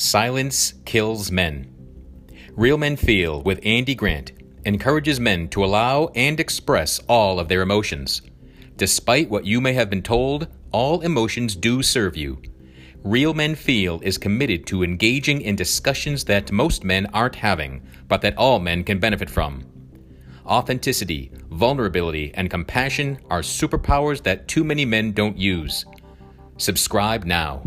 Silence Kills Men. Real Men Feel with Andy Grant encourages men to allow and express all of their emotions. Despite what you may have been told, all emotions do serve you. Real Men Feel is committed to engaging in discussions that most men aren't having, but that all men can benefit from. Authenticity, vulnerability, and compassion are superpowers that too many men don't use. Subscribe now.